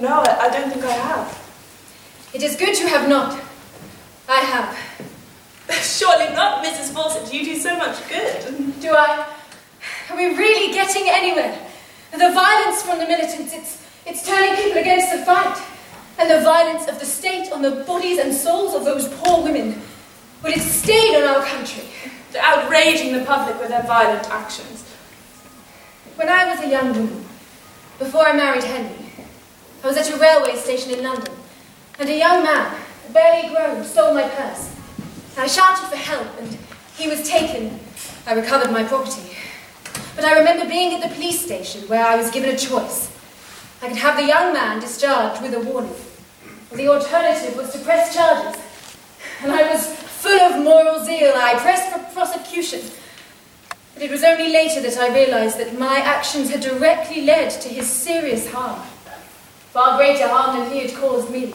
No, I I don't think I have. It is good you have not. I have. Surely not, Mrs. Fawcett. You do so much good. Do I? Are we really getting anywhere? The violence from the militants, it's, it's turning people against the fight. And the violence of the state on the bodies and souls of those poor women. Will it stain on our country? They're outraging the public with their violent actions. When I was a young woman, before I married Henry, I was at a railway station in London, and a young man, barely grown, stole my purse. I shouted for help, and he was taken. I recovered my property. But I remember being at the police station where I was given a choice. I could have the young man discharged with a warning, the alternative was to press charges. And I was full of moral zeal. I pressed for prosecution. But it was only later that I realized that my actions had directly led to his serious harm. Far greater harm than he had caused me.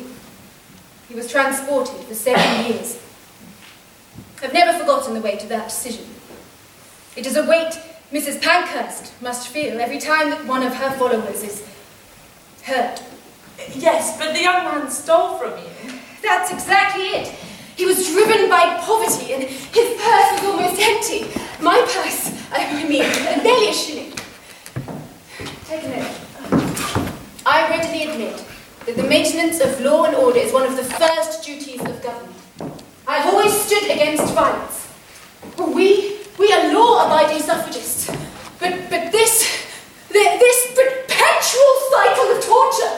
He was transported for seven years. I've never forgotten the weight of that decision. It is a weight Mrs. Pankhurst must feel every time that one of her followers is hurt. Yes, but the young man stole from you. That's exactly it. He was driven by poverty and his purse was almost empty. My purse, I mean, barely a shilling. Take a note. I readily admit that the maintenance of law and order is one of the first duties of government. I've always stood against violence. We, we are law-abiding suffragists. But, but this, this perpetual cycle of torture,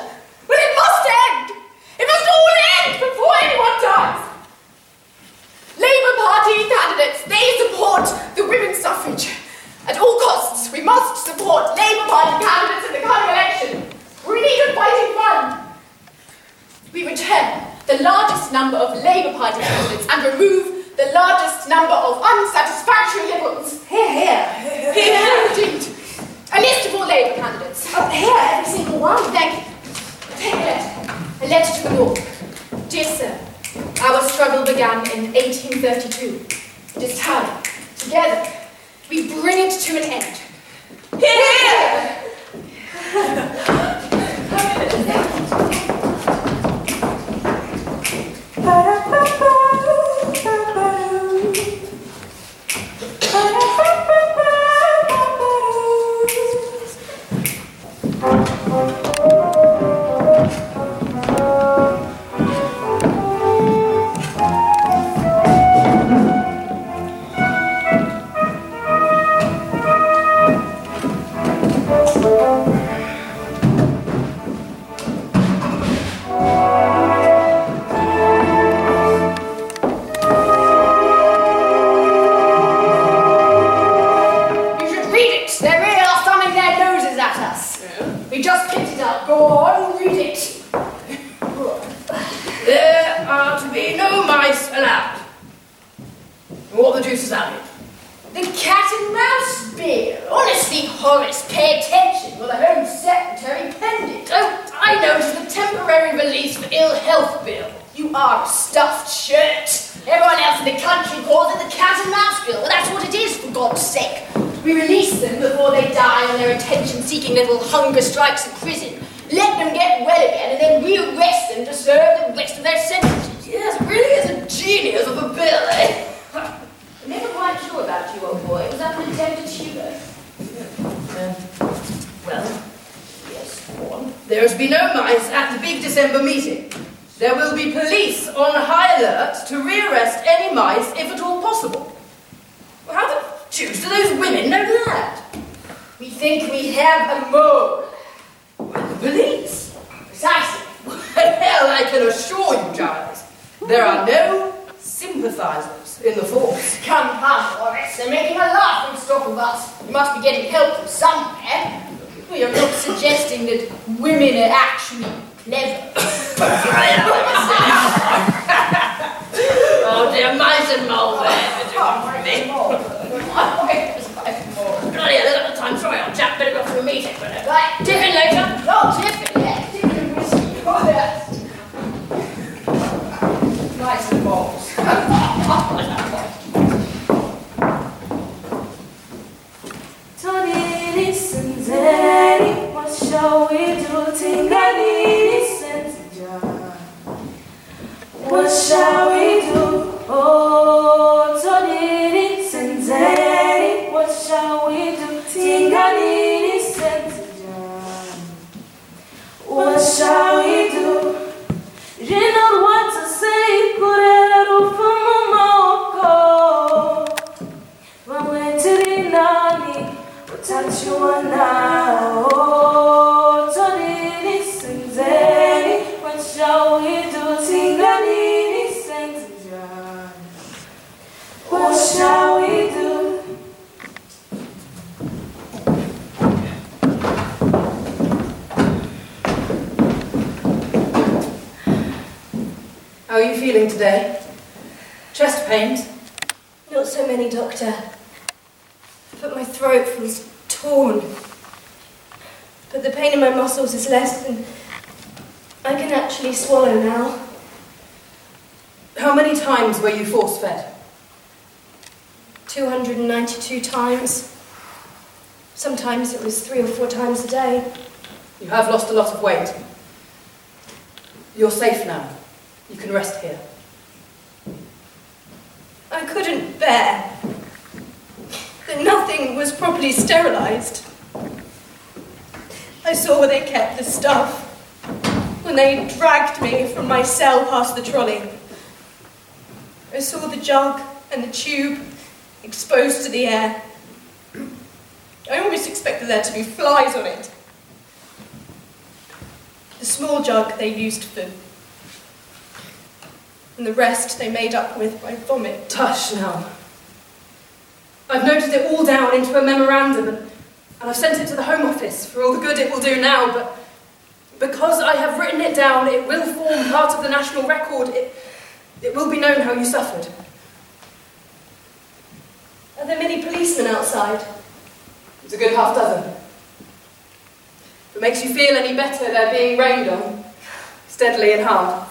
well, it must end. It must all end before anyone dies. Labour Party candidates, they support the women's suffrage. At all costs, we must support Labour Party candidates in the coming election. We need a fighting fund. We return the largest number of Labour Party candidates and remove the largest number of unsatisfactory Liberals. Hear, hear. Hear, hear indeed. A list of all Labour candidates. Oh, here, every single one. Thank you. Take a letter. A letter to all. Dear Sir, our struggle began in 1832. It is time, together, we bring it to an end. Here! You they made up with by vomit. Tush now. I've noted it all down into a memorandum and, and I've sent it to the Home Office for all the good it will do now, but because I have written it down, it will form part of the national record. It, it will be known how you suffered. Are there many policemen outside? It's a good half dozen. If it makes you feel any better, they're being rained on, steadily and hard.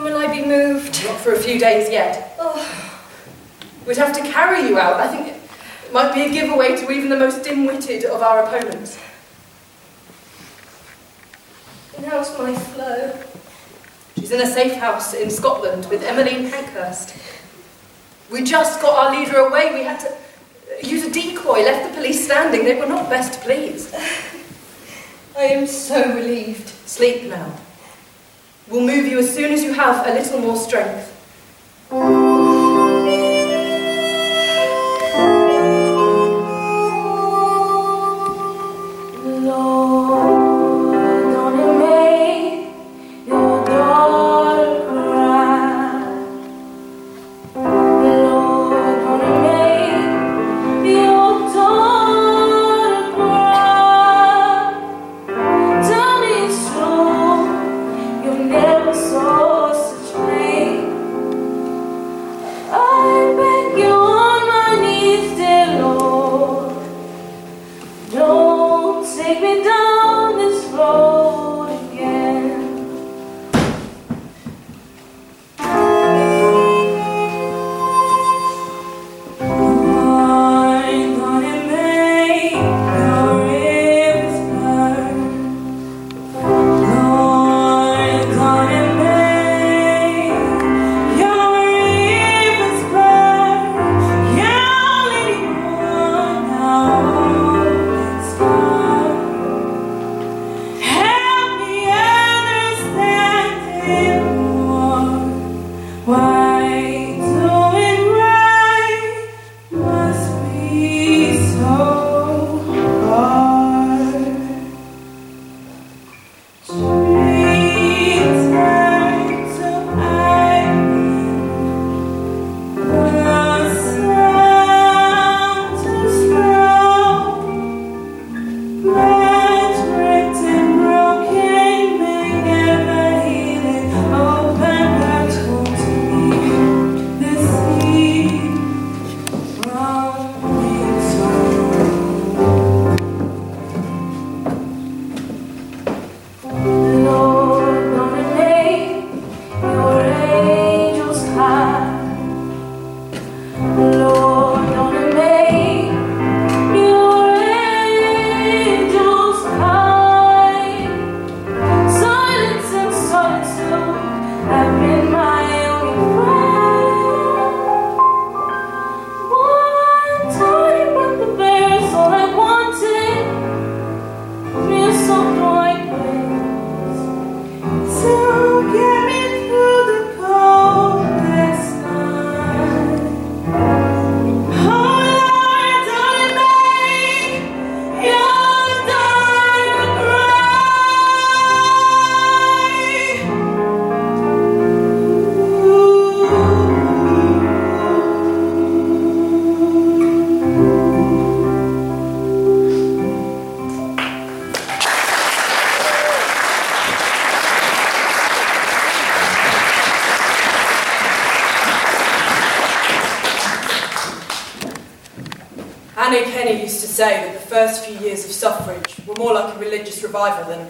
When will I be moved? Not for a few days yet. Oh, We'd have to carry you out. I think it might be a giveaway to even the most dim-witted of our opponents. and how's my flow? She's in a safe house in Scotland with Emmeline Pankhurst. We just got our leader away. We had to use a decoy, left the police standing. They were not best pleased. I am so relieved. Sleep now. We'll move you as soon as you have a little more strength.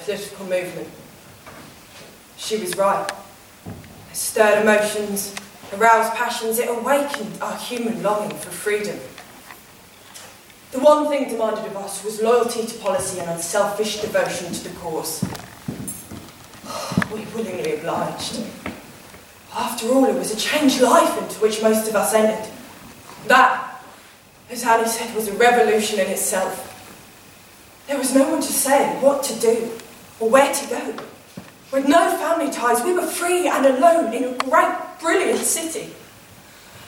Political movement. She was right. It stirred emotions, aroused passions, it awakened our human longing for freedom. The one thing demanded of us was loyalty to policy and unselfish devotion to the cause. We willingly obliged. After all, it was a changed life into which most of us entered. That, as Annie said, was a revolution in itself. There was no one to say what to do or where to go. With no family ties, we were free and alone in a great, brilliant city.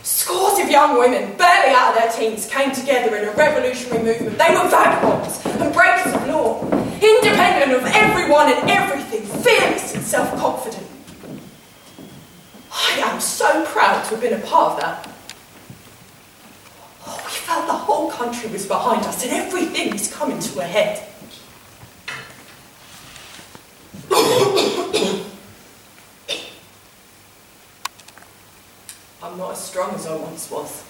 Scores of young women, barely out of their teens, came together in a revolutionary movement. They were vagabonds and breakers of law, independent of everyone and everything, fearless and self confident. I am so proud to have been a part of that. Oh, we felt the whole country was behind us and everything was coming to a head. I'm not as strong as I once was.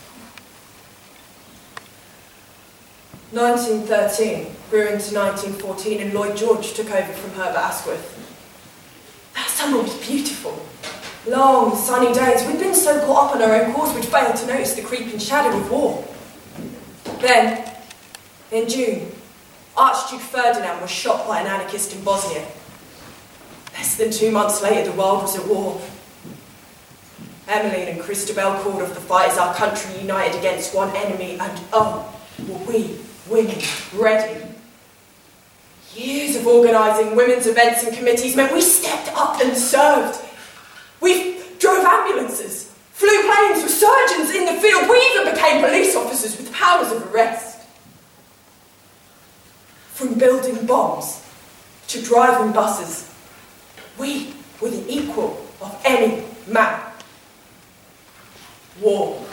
1913 grew into 1914 and Lloyd George took over from Herbert Asquith. That summer was beautiful. Long, sunny days. We'd been so caught up on our own cause we'd failed to notice the creeping shadow of war. Then, in June, Archduke Ferdinand was shot by an anarchist in Bosnia. Less than two months later, the world was at war. Emmeline and Christabel called off the fight as our country united against one enemy, and oh, were we women ready? Years of organising women's events and committees meant we stepped up and served. We drove ambulances, flew planes with surgeons in the field. We even became police officers with powers of arrest. From building bombs to driving buses, we were the equal of any man. War.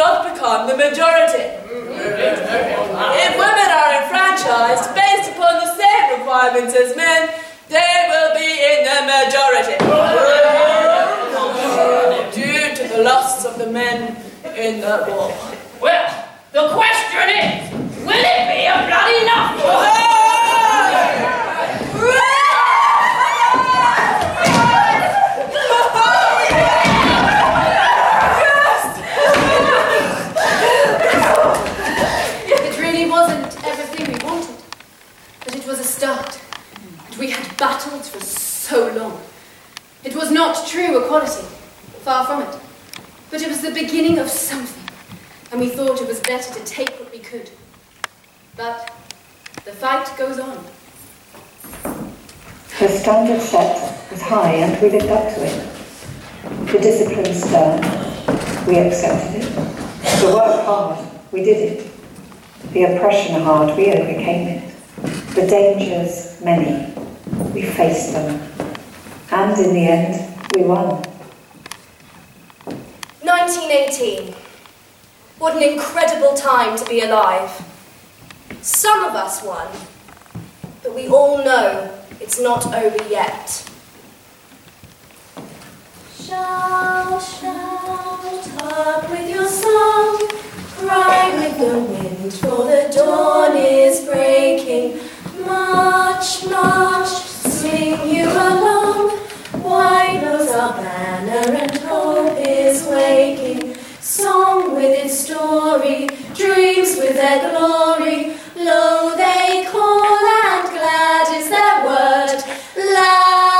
Not become the majority. If women are enfranchised based upon the same requirements as men, they will be in the majority. Due to the loss of the men in the war. Well, the question is, will it be a bloody enough? It really wasn't everything we wanted, but it was a start. And we had battled for so long. It was not true equality, far from it. But it was the beginning of something, and we thought it was better to take what we could. But the fight goes on. The standard set was high and we lived up to it. The discipline stern, we accepted it. The work hard, we did it. The oppression hard, we overcame it. The dangers many, we faced them. And in the end, we won. 1918. What an incredible time to be alive. Some of us won, but we all know it's not over yet. Shout, shout, hark with your song, cry with the wind, for the dawn is breaking. March, march, swing you along, wide blows our banner and hope is waking. Song with its story, dreams with their glory, lo they call and glad is their word. Loud